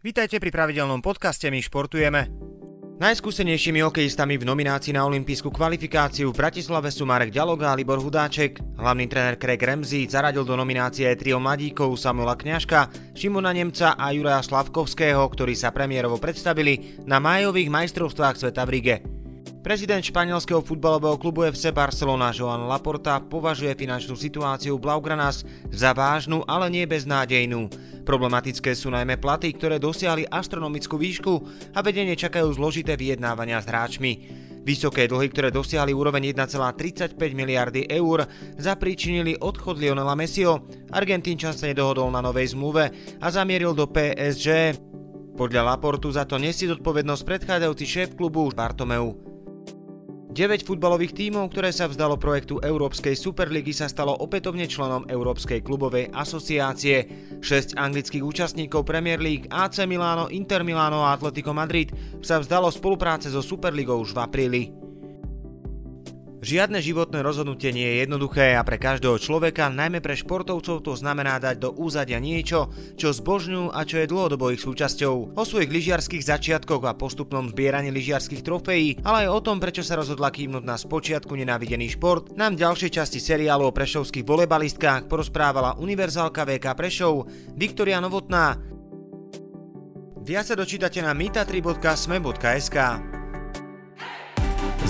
Vítajte pri pravidelnom podcaste My športujeme. Najskúsenejšími hokejistami v nominácii na olympijskú kvalifikáciu v Bratislave sú Marek Ďalog a Libor Hudáček. Hlavný tréner Craig Ramsey zaradil do nominácie aj trio mladíkov Samuela Kňažka, Šimona Nemca a Juraja Slavkovského, ktorí sa premiérovo predstavili na májových majstrovstvách sveta v Rige. Prezident španielského futbalového klubu FC Barcelona Joan Laporta považuje finančnú situáciu Blaugranas za vážnu, ale nie beznádejnú. Problematické sú najmä platy, ktoré dosiahli astronomickú výšku a vedenie čakajú zložité vyjednávania s hráčmi. Vysoké dlhy, ktoré dosiahli úroveň 1,35 miliardy eur, zapríčinili odchod Lionela Messiho. Argentínčan sa nedohodol na novej zmluve a zamieril do PSG. Podľa Laportu za to nesie zodpovednosť predchádzajúci šéf klubu Bartomeu. 9 futbalových tímov, ktoré sa vzdalo projektu Európskej Superligy sa stalo opätovne členom Európskej klubovej asociácie. 6 anglických účastníkov Premier League AC Milano, Inter Milano a Atletico Madrid sa vzdalo spolupráce so Superligou už v apríli. Žiadne životné rozhodnutie nie je jednoduché a pre každého človeka, najmä pre športovcov, to znamená dať do úzadia niečo, čo zbožňujú a čo je dlhodobo ich súčasťou. O svojich lyžiarských začiatkoch a postupnom zbieraní lyžiarských trofejí, ale aj o tom, prečo sa rozhodla kývnuť na spočiatku nenávidený šport, nám v ďalšej časti seriálu o prešovských volebalistkách porozprávala univerzálka VK Prešov Viktoria Novotná. Viac sa dočítate na mita3.sme.sk.